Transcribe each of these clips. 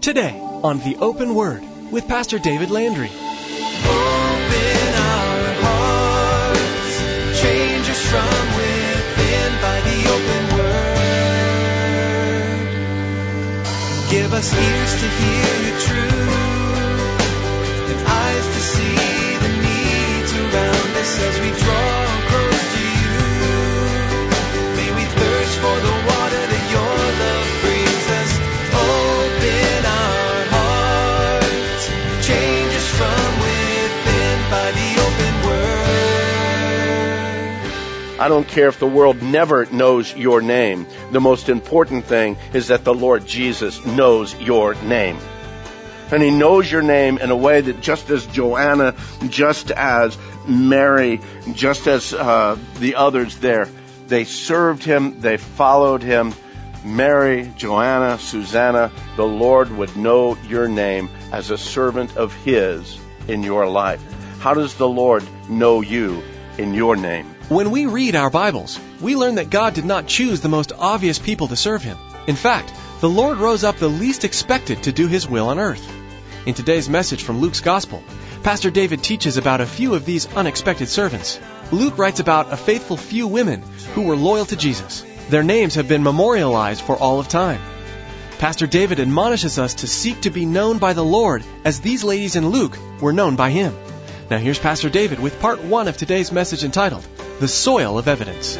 Today on The Open Word with Pastor David Landry. Hearts, change us from within by the open word. Give us ears to hear truth and eyes to see the needs around us as we draw I don't care if the world never knows your name. The most important thing is that the Lord Jesus knows your name. And he knows your name in a way that just as Joanna, just as Mary, just as uh, the others there, they served him, they followed him. Mary, Joanna, Susanna, the Lord would know your name as a servant of his in your life. How does the Lord know you in your name? When we read our Bibles, we learn that God did not choose the most obvious people to serve Him. In fact, the Lord rose up the least expected to do His will on earth. In today's message from Luke's Gospel, Pastor David teaches about a few of these unexpected servants. Luke writes about a faithful few women who were loyal to Jesus. Their names have been memorialized for all of time. Pastor David admonishes us to seek to be known by the Lord as these ladies in Luke were known by him. Now here's Pastor David with part one of today's message entitled, The Soil of Evidence.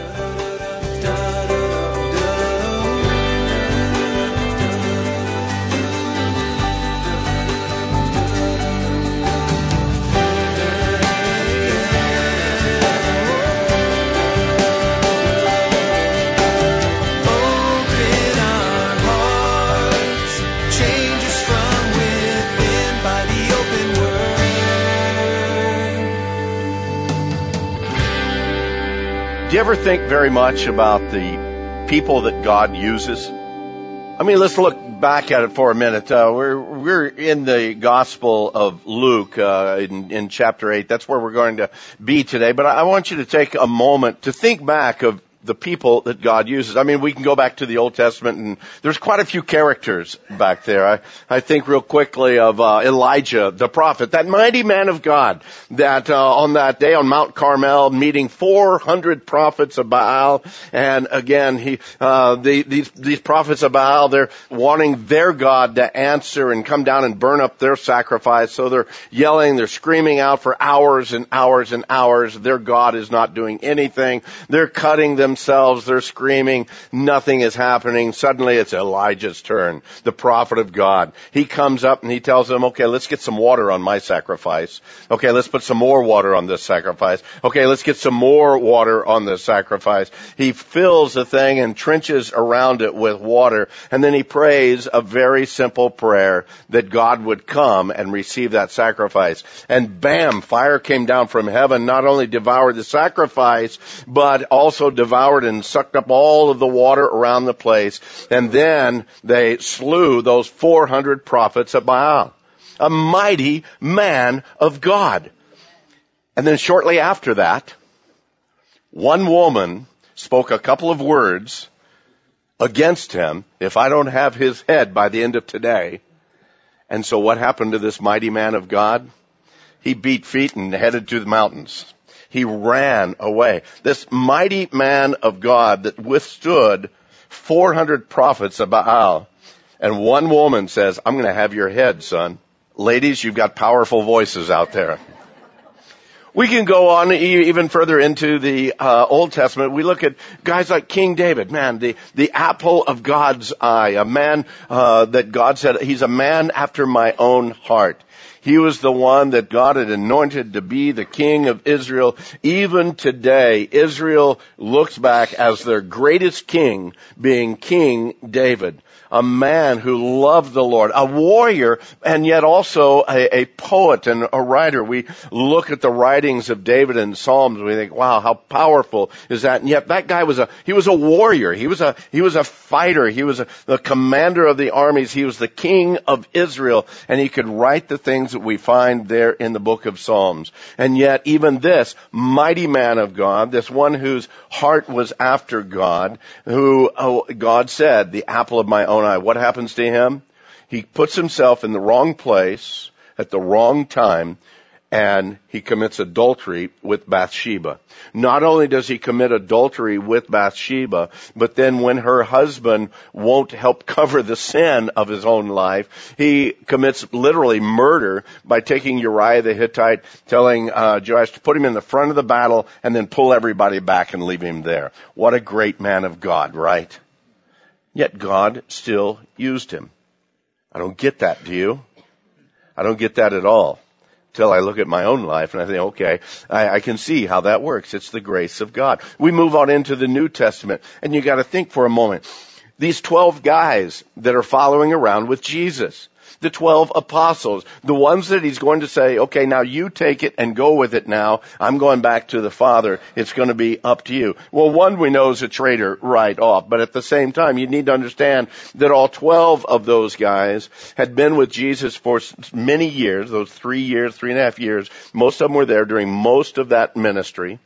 You ever think very much about the people that God uses? I mean, let's look back at it for a minute. Uh, we're we're in the Gospel of Luke uh, in in chapter eight. That's where we're going to be today. But I I want you to take a moment to think back of the people that God uses. I mean, we can go back to the Old Testament and there's quite a few characters back there. I, I think real quickly of uh, Elijah, the prophet, that mighty man of God that uh, on that day on Mount Carmel meeting 400 prophets of Baal. And again, he, uh, the, these, these prophets of Baal, they're wanting their God to answer and come down and burn up their sacrifice. So they're yelling, they're screaming out for hours and hours and hours. Their God is not doing anything. They're cutting themselves. They're screaming. Nothing is happening. Suddenly it's Elijah's turn, the prophet of God. He comes up and he tells them, okay, let's get some water on my sacrifice. Okay, let's put some more water on this sacrifice. Okay, let's get some more water on this sacrifice. He fills the thing and trenches around it with water. And then he prays a very simple prayer that God would come and receive that sacrifice. And bam, fire came down from heaven, not only devoured the sacrifice, but also devoured and sucked up all of the water around the place. And then they slew those 400 prophets of Baal. A mighty man of God. And then shortly after that, one woman spoke a couple of words against him if I don't have his head by the end of today. And so what happened to this mighty man of God? He beat feet and headed to the mountains. He ran away. This mighty man of God that withstood 400 prophets of Baal. And one woman says, I'm going to have your head, son. Ladies, you've got powerful voices out there. We can go on even further into the uh, Old Testament. We look at guys like King David, man, the the apple of God's eye, a man uh, that God said he's a man after my own heart. He was the one that God had anointed to be the king of Israel. Even today, Israel looks back as their greatest king being King David. A man who loved the Lord, a warrior, and yet also a, a poet and a writer. We look at the writings of David in Psalms, and we think, wow, how powerful is that? And yet that guy was a, he was a warrior. He was a, he was a fighter. He was a, the commander of the armies. He was the king of Israel, and he could write the things that we find there in the book of Psalms. And yet even this mighty man of God, this one whose heart was after God, who oh, God said, the apple of my own what happens to him? He puts himself in the wrong place at the wrong time and he commits adultery with Bathsheba. Not only does he commit adultery with Bathsheba, but then when her husband won't help cover the sin of his own life, he commits literally murder by taking Uriah the Hittite, telling uh, Joash to put him in the front of the battle and then pull everybody back and leave him there. What a great man of God, right? Yet God still used him. I don't get that, do you? I don't get that at all till I look at my own life and I think, okay, I, I, can see how that works. It's the grace of God. We move on into the New Testament and you gotta think for a moment. These 12 guys that are following around with Jesus the 12 apostles, the ones that he's going to say, okay, now you take it and go with it now. I'm going back to the Father. It's going to be up to you. Well, one we know is a traitor right off, but at the same time, you need to understand that all 12 of those guys had been with Jesus for many years, those three years, three and a half years. Most of them were there during most of that ministry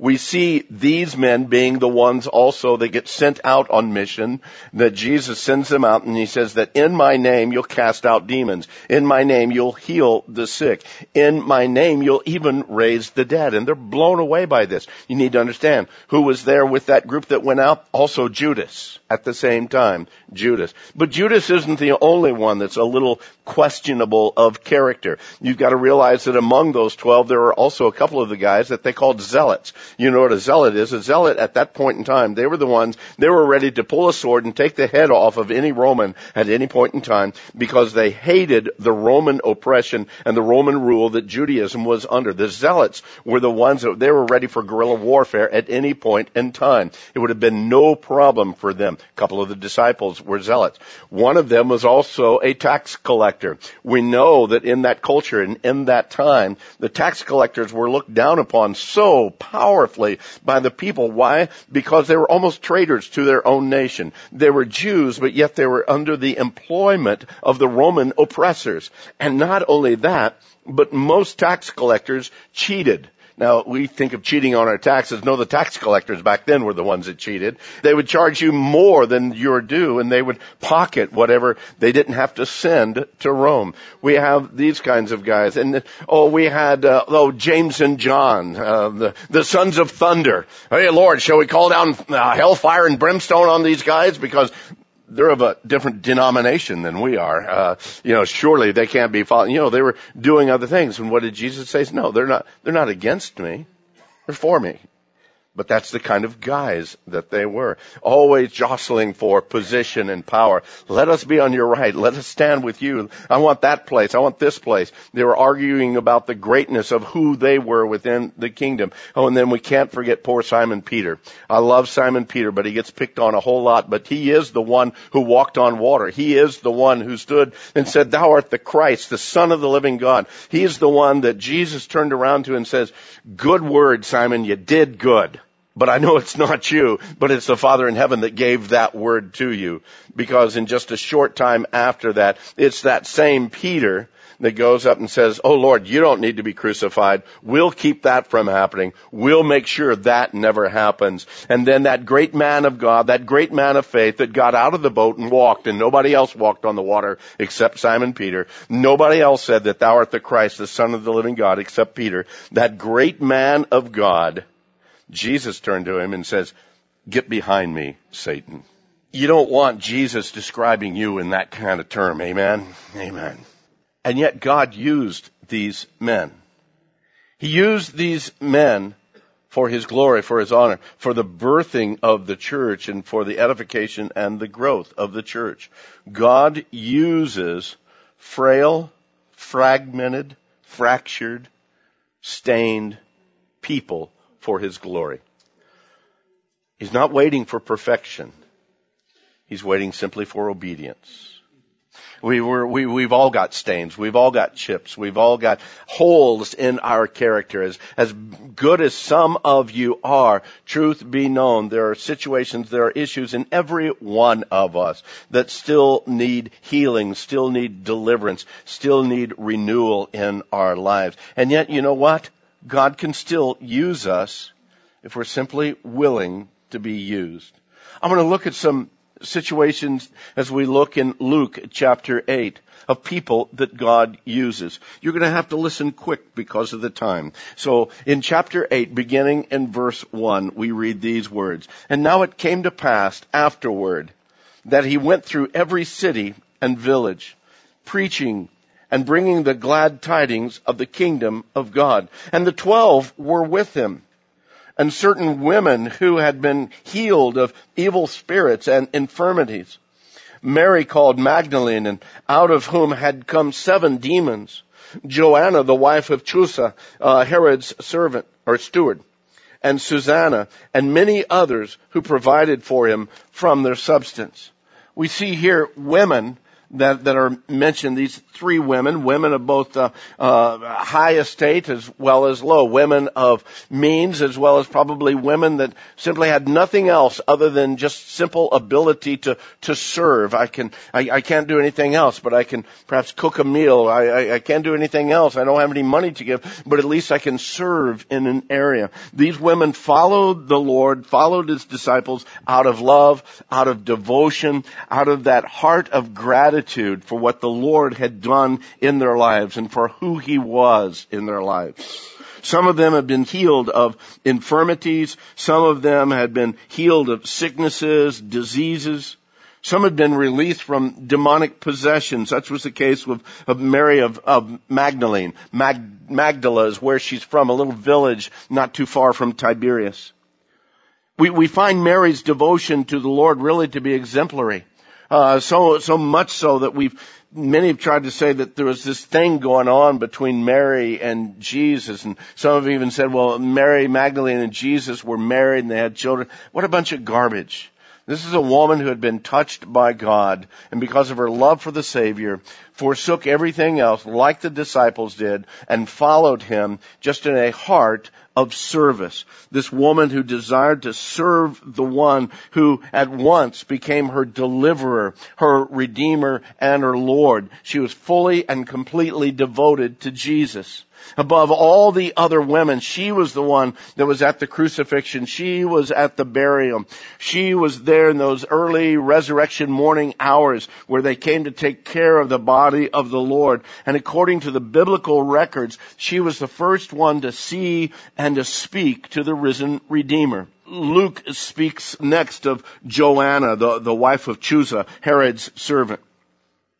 we see these men being the ones also that get sent out on mission, that Jesus sends them out and he says that in my name you'll cast out demons. In my name you'll heal the sick. In my name you'll even raise the dead. And they're blown away by this. You need to understand who was there with that group that went out? Also Judas at the same time. Judas. But Judas isn't the only one that's a little questionable of character. You've got to realize that among those 12 there are also a couple of the guys that they called zealots. You know what a zealot is? A zealot at that point in time, they were the ones, they were ready to pull a sword and take the head off of any Roman at any point in time because they hated the Roman oppression and the Roman rule that Judaism was under. The zealots were the ones that they were ready for guerrilla warfare at any point in time. It would have been no problem for them. A couple of the disciples were zealots. One of them was also a tax collector. We know that in that culture and in that time, the tax collectors were looked down upon so powerfully powerfully by the people. Why? Because they were almost traitors to their own nation. They were Jews, but yet they were under the employment of the Roman oppressors. And not only that, but most tax collectors cheated. Now, we think of cheating on our taxes. No, the tax collectors back then were the ones that cheated. They would charge you more than your due and they would pocket whatever they didn't have to send to Rome. We have these kinds of guys. And, oh, we had, uh, oh, James and John, uh, the, the sons of thunder. Hey, Lord, shall we call down uh, hellfire and brimstone on these guys? Because they're of a different denomination than we are. Uh, you know, surely they can't be following. You know, they were doing other things. And what did Jesus say? No, they're not. They're not against me. They're for me. But that's the kind of guys that they were. Always jostling for position and power. Let us be on your right. Let us stand with you. I want that place. I want this place. They were arguing about the greatness of who they were within the kingdom. Oh, and then we can't forget poor Simon Peter. I love Simon Peter, but he gets picked on a whole lot. But he is the one who walked on water. He is the one who stood and said, thou art the Christ, the son of the living God. He is the one that Jesus turned around to and says, good word, Simon. You did good. But I know it's not you, but it's the Father in heaven that gave that word to you. Because in just a short time after that, it's that same Peter that goes up and says, Oh Lord, you don't need to be crucified. We'll keep that from happening. We'll make sure that never happens. And then that great man of God, that great man of faith that got out of the boat and walked and nobody else walked on the water except Simon Peter. Nobody else said that thou art the Christ, the son of the living God except Peter. That great man of God Jesus turned to him and says, get behind me, Satan. You don't want Jesus describing you in that kind of term. Amen. Amen. And yet God used these men. He used these men for his glory, for his honor, for the birthing of the church and for the edification and the growth of the church. God uses frail, fragmented, fractured, stained people for His glory. He's not waiting for perfection. He's waiting simply for obedience. We were, we, we've all got stains. We've all got chips. We've all got holes in our character. As, as good as some of you are, truth be known, there are situations, there are issues in every one of us that still need healing, still need deliverance, still need renewal in our lives. And yet, you know what? God can still use us if we're simply willing to be used. I'm going to look at some situations as we look in Luke chapter 8 of people that God uses. You're going to have to listen quick because of the time. So in chapter 8, beginning in verse 1, we read these words. And now it came to pass afterward that he went through every city and village, preaching and bringing the glad tidings of the kingdom of God. And the twelve were with him and certain women who had been healed of evil spirits and infirmities. Mary called Magdalene and out of whom had come seven demons. Joanna, the wife of Chuza, uh, Herod's servant or steward, and Susanna, and many others who provided for him from their substance. We see here women that, that are mentioned, these three women, women of both uh, uh, high estate as well as low, women of means as well as probably women that simply had nothing else other than just simple ability to, to serve. I can, I, I can't do anything else, but I can perhaps cook a meal. I, I, I can't do anything else. I don't have any money to give, but at least I can serve in an area. These women followed the Lord, followed His disciples out of love, out of devotion, out of that heart of gratitude gratitude for what the Lord had done in their lives and for who He was in their lives. Some of them had been healed of infirmities. Some of them had been healed of sicknesses, diseases. Some had been released from demonic possessions. Such was the case with of Mary of, of Magdalene. Mag, Magdala is where she's from, a little village not too far from Tiberias. We, we find Mary's devotion to the Lord really to be exemplary. Uh, so so much so that we've many have tried to say that there was this thing going on between Mary and Jesus, and some have even said, well, Mary Magdalene and Jesus were married and they had children. What a bunch of garbage. This is a woman who had been touched by God, and because of her love for the Savior, forsook everything else, like the disciples did, and followed him just in a heart of service. This woman who desired to serve the one who at once became her deliverer, her redeemer, and her Lord. She was fully and completely devoted to Jesus. Above all the other women, she was the one that was at the crucifixion. She was at the burial. She was there in those early resurrection morning hours where they came to take care of the body of the Lord. And according to the biblical records, she was the first one to see and to speak to the risen Redeemer. Luke speaks next of Joanna, the, the wife of Chuza, Herod's servant.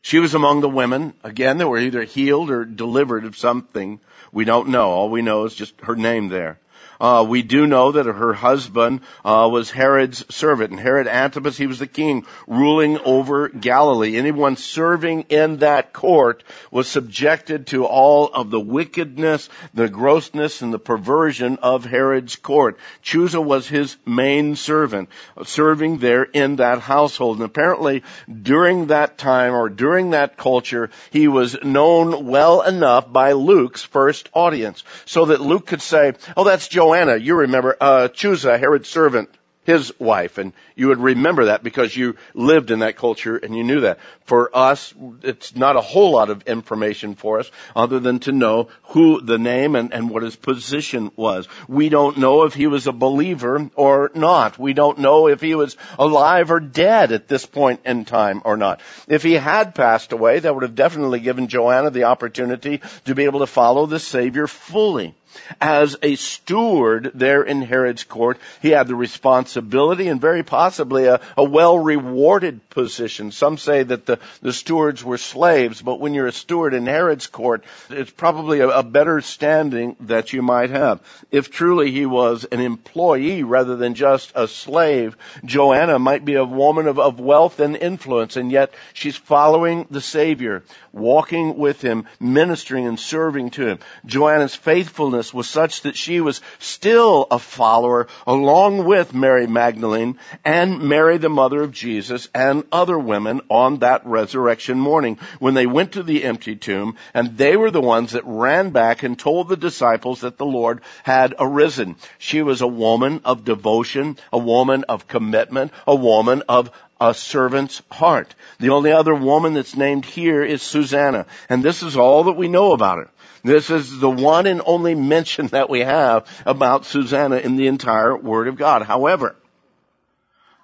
She was among the women, again, that were either healed or delivered of something. We don't know. All we know is just her name there. Uh, we do know that her husband uh, was Herod's servant, and Herod Antipas, he was the king ruling over Galilee. Anyone serving in that court was subjected to all of the wickedness, the grossness, and the perversion of Herod's court. Chuza was his main servant, serving there in that household. And apparently, during that time or during that culture, he was known well enough by Luke's first audience, so that Luke could say, "Oh, that's Joe." Joanna, you remember, uh, Chuza, Herod's servant, his wife, and you would remember that because you lived in that culture and you knew that. For us, it's not a whole lot of information for us other than to know who the name and, and what his position was. We don't know if he was a believer or not. We don't know if he was alive or dead at this point in time or not. If he had passed away, that would have definitely given Joanna the opportunity to be able to follow the Savior fully. As a steward there in Herod's court, he had the responsibility and very possibly a, a well rewarded position. Some say that the, the stewards were slaves, but when you're a steward in Herod's court, it's probably a, a better standing that you might have. If truly he was an employee rather than just a slave, Joanna might be a woman of, of wealth and influence, and yet she's following the Savior, walking with him, ministering and serving to him. Joanna's faithfulness was such that she was still a follower along with Mary Magdalene and Mary the mother of Jesus and other women on that resurrection morning when they went to the empty tomb and they were the ones that ran back and told the disciples that the Lord had arisen. She was a woman of devotion, a woman of commitment, a woman of a servant's heart. The only other woman that's named here is Susanna. And this is all that we know about her. This is the one and only mention that we have about Susanna in the entire Word of God. However,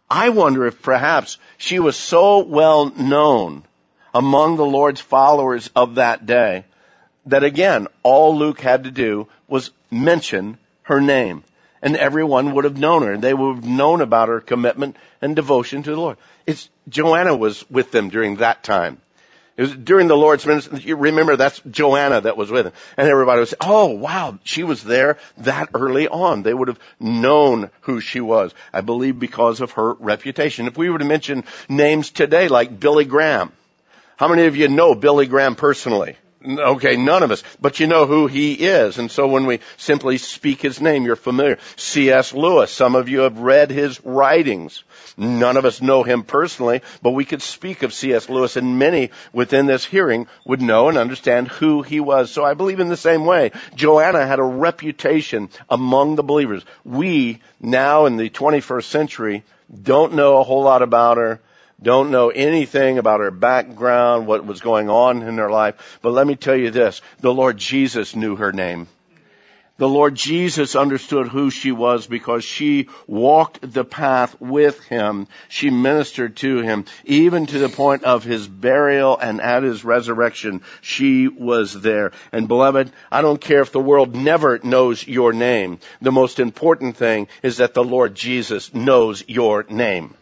I wonder if perhaps she was so well known among the Lord's followers of that day that again, all Luke had to do was mention her name and everyone would have known her. They would have known about her commitment and devotion to the Lord. It's, Joanna was with them during that time. It was during the Lord's ministry. You remember that's Joanna that was with him. And everybody was, oh wow, she was there that early on. They would have known who she was. I believe because of her reputation. If we were to mention names today like Billy Graham, how many of you know Billy Graham personally? Okay, none of us, but you know who he is. And so when we simply speak his name, you're familiar. C.S. Lewis, some of you have read his writings. None of us know him personally, but we could speak of C.S. Lewis and many within this hearing would know and understand who he was. So I believe in the same way, Joanna had a reputation among the believers. We now in the 21st century don't know a whole lot about her don't know anything about her background, what was going on in her life. But let me tell you this, the Lord Jesus knew her name. The Lord Jesus understood who she was because she walked the path with him. She ministered to him, even to the point of his burial and at his resurrection. She was there. And beloved, I don't care if the world never knows your name. The most important thing is that the Lord Jesus knows your name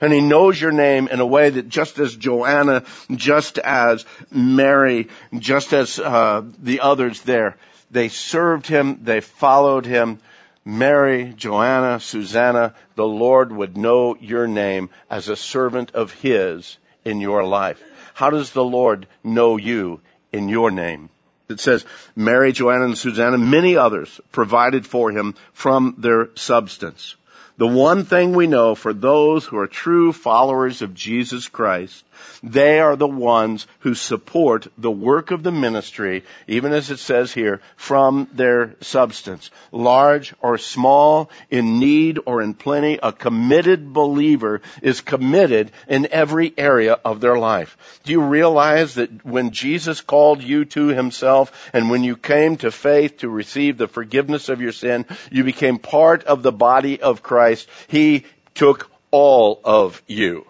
and he knows your name in a way that just as Joanna, just as Mary, just as uh, the others there, they served him, they followed him. Mary, Joanna, Susanna, the Lord would know your name as a servant of his in your life. How does the Lord know you in your name? It says, Mary, Joanna, and Susanna, many others provided for him from their substance. The one thing we know for those who are true followers of Jesus Christ they are the ones who support the work of the ministry, even as it says here, from their substance. Large or small, in need or in plenty, a committed believer is committed in every area of their life. Do you realize that when Jesus called you to himself and when you came to faith to receive the forgiveness of your sin, you became part of the body of Christ. He took all of you.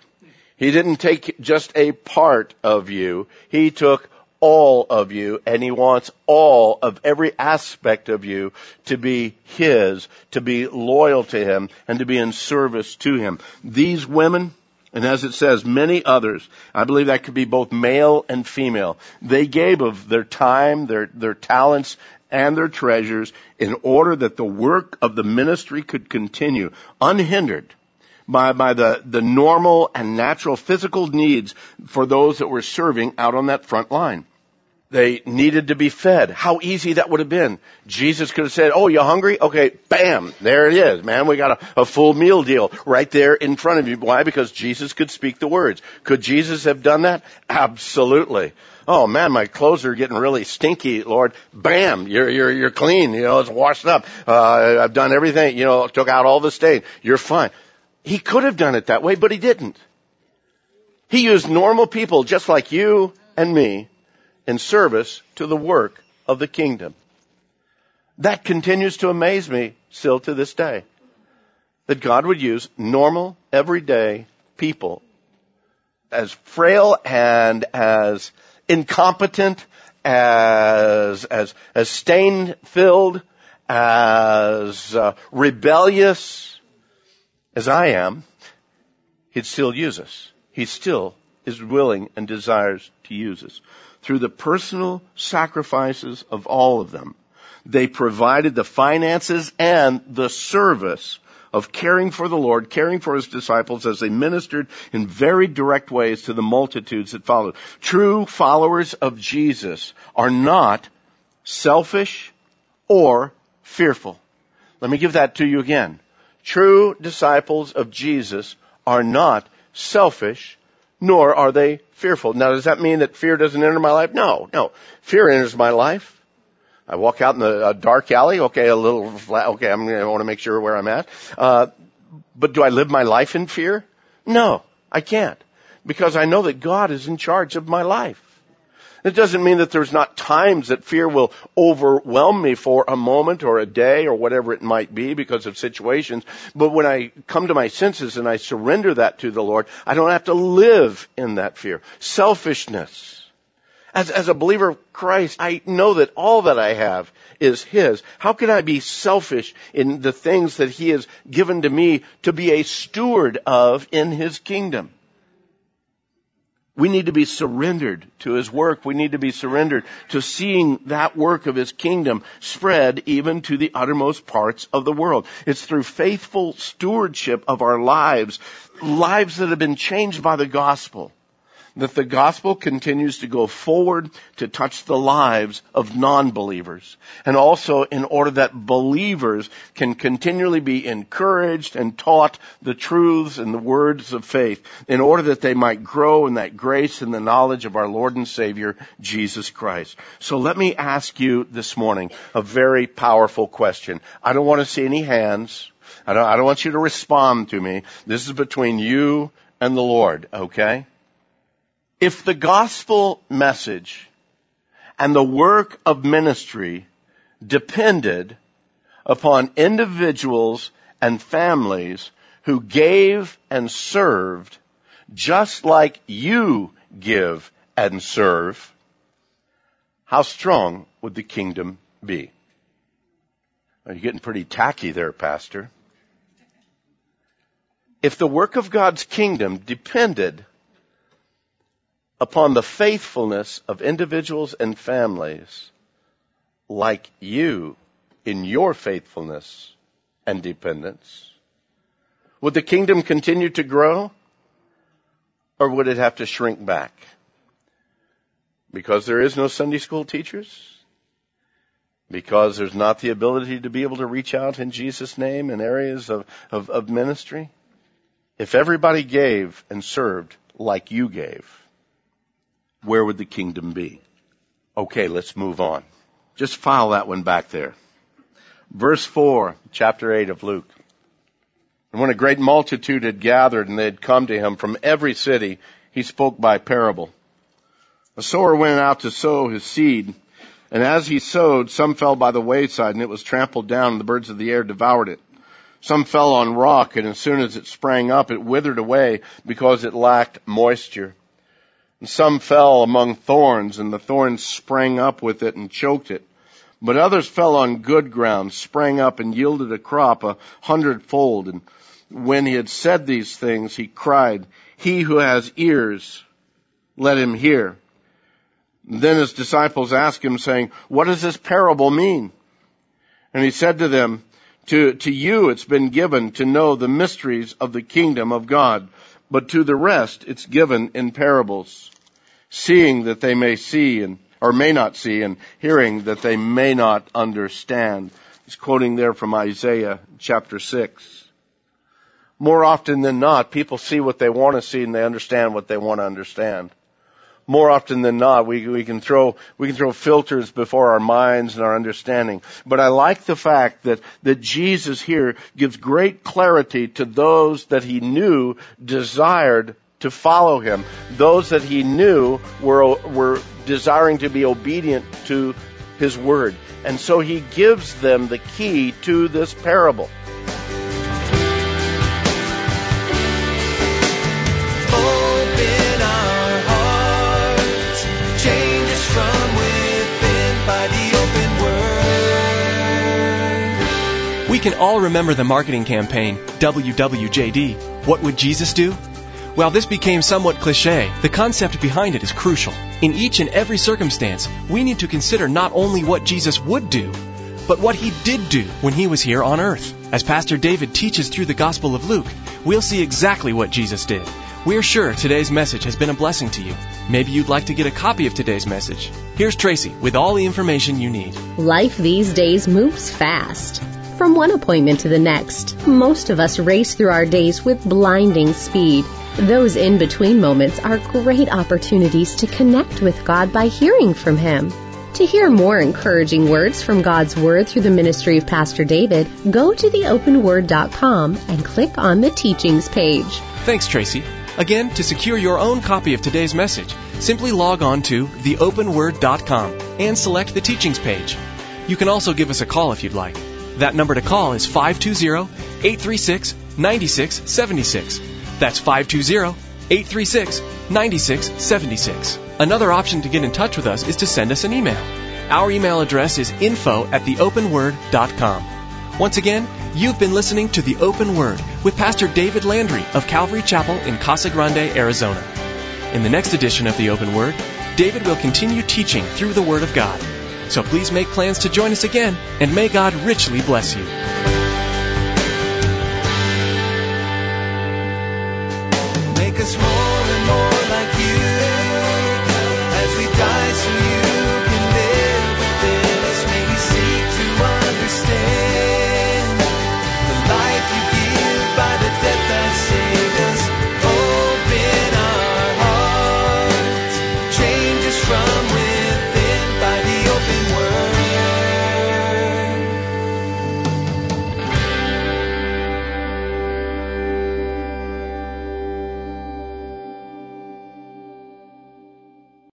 He didn't take just a part of you. He took all of you and he wants all of every aspect of you to be his, to be loyal to him and to be in service to him. These women, and as it says, many others, I believe that could be both male and female, they gave of their time, their, their talents, and their treasures in order that the work of the ministry could continue unhindered by, by the, the normal and natural physical needs for those that were serving out on that front line. They needed to be fed. How easy that would have been. Jesus could have said, oh, you hungry? Okay, bam, there it is, man. We got a, a full meal deal right there in front of you. Why? Because Jesus could speak the words. Could Jesus have done that? Absolutely oh man, my clothes are getting really stinky, Lord. Bam, you're, you're, you're clean. You know, it's washed up. Uh, I've done everything, you know, took out all the stain. You're fine. He could have done it that way, but he didn't. He used normal people just like you and me in service to the work of the kingdom. That continues to amaze me still to this day. That God would use normal, everyday people as frail and as incompetent, as, as, as stain filled, as uh, rebellious, as I am, he'd still use us. He still is willing and desires to use us. Through the personal sacrifices of all of them, they provided the finances and the service of caring for the Lord, caring for his disciples as they ministered in very direct ways to the multitudes that followed. True followers of Jesus are not selfish or fearful. Let me give that to you again. True disciples of Jesus are not selfish, nor are they fearful. Now, does that mean that fear doesn't enter my life? No, no. Fear enters my life. I walk out in the dark alley. Okay, a little flat. Okay, I'm want to make sure where I'm at. Uh, but do I live my life in fear? No, I can't, because I know that God is in charge of my life. It doesn't mean that there's not times that fear will overwhelm me for a moment or a day or whatever it might be because of situations. But when I come to my senses and I surrender that to the Lord, I don't have to live in that fear. Selfishness. As, as a believer of Christ, I know that all that I have is His. How can I be selfish in the things that He has given to me to be a steward of in His kingdom? We need to be surrendered to His work. We need to be surrendered to seeing that work of His kingdom spread even to the uttermost parts of the world. It's through faithful stewardship of our lives, lives that have been changed by the gospel, that the gospel continues to go forward to touch the lives of non-believers. And also in order that believers can continually be encouraged and taught the truths and the words of faith in order that they might grow in that grace and the knowledge of our Lord and Savior, Jesus Christ. So let me ask you this morning a very powerful question. I don't want to see any hands. I don't, I don't want you to respond to me. This is between you and the Lord, okay? If the gospel message and the work of ministry depended upon individuals and families who gave and served just like you give and serve, how strong would the kingdom be? Are you getting pretty tacky there, Pastor? If the work of God's kingdom depended upon the faithfulness of individuals and families like you in your faithfulness and dependence? Would the kingdom continue to grow or would it have to shrink back? Because there is no Sunday school teachers? Because there's not the ability to be able to reach out in Jesus' name in areas of, of, of ministry? If everybody gave and served like you gave, where would the kingdom be? Okay, let's move on. Just file that one back there. Verse 4, chapter 8 of Luke. And when a great multitude had gathered and they had come to him from every city, he spoke by parable. A sower went out to sow his seed, and as he sowed, some fell by the wayside, and it was trampled down, and the birds of the air devoured it. Some fell on rock, and as soon as it sprang up, it withered away because it lacked moisture. And some fell among thorns, and the thorns sprang up with it and choked it. But others fell on good ground, sprang up and yielded a crop a hundredfold. And when he had said these things, he cried, He who has ears, let him hear. Then his disciples asked him, saying, What does this parable mean? And he said to them, to, to you it's been given to know the mysteries of the kingdom of God, but to the rest it's given in parables, seeing that they may see and, or may not see and hearing that they may not understand. He's quoting there from Isaiah chapter 6. More often than not, people see what they want to see and they understand what they want to understand more often than not, we, we can throw, we can throw filters before our minds and our understanding. But I like the fact that, that Jesus here gives great clarity to those that he knew desired to follow him. Those that he knew were, were desiring to be obedient to his word. And so he gives them the key to this parable. We can all remember the marketing campaign, WWJD. What would Jesus do? While this became somewhat cliche, the concept behind it is crucial. In each and every circumstance, we need to consider not only what Jesus would do, but what he did do when he was here on earth. As Pastor David teaches through the Gospel of Luke, we'll see exactly what Jesus did. We're sure today's message has been a blessing to you. Maybe you'd like to get a copy of today's message. Here's Tracy with all the information you need. Life these days moves fast. From one appointment to the next, most of us race through our days with blinding speed. Those in between moments are great opportunities to connect with God by hearing from Him. To hear more encouraging words from God's Word through the ministry of Pastor David, go to theopenword.com and click on the teachings page. Thanks, Tracy. Again, to secure your own copy of today's message, simply log on to theopenword.com and select the teachings page. You can also give us a call if you'd like. That number to call is 520-836-9676. That's 520-836-9676. Another option to get in touch with us is to send us an email. Our email address is info at theopenword.com. Once again, you've been listening to The Open Word with Pastor David Landry of Calvary Chapel in Casa Grande, Arizona. In the next edition of The Open Word, David will continue teaching through the Word of God. So please make plans to join us again, and may God richly bless you. Make us more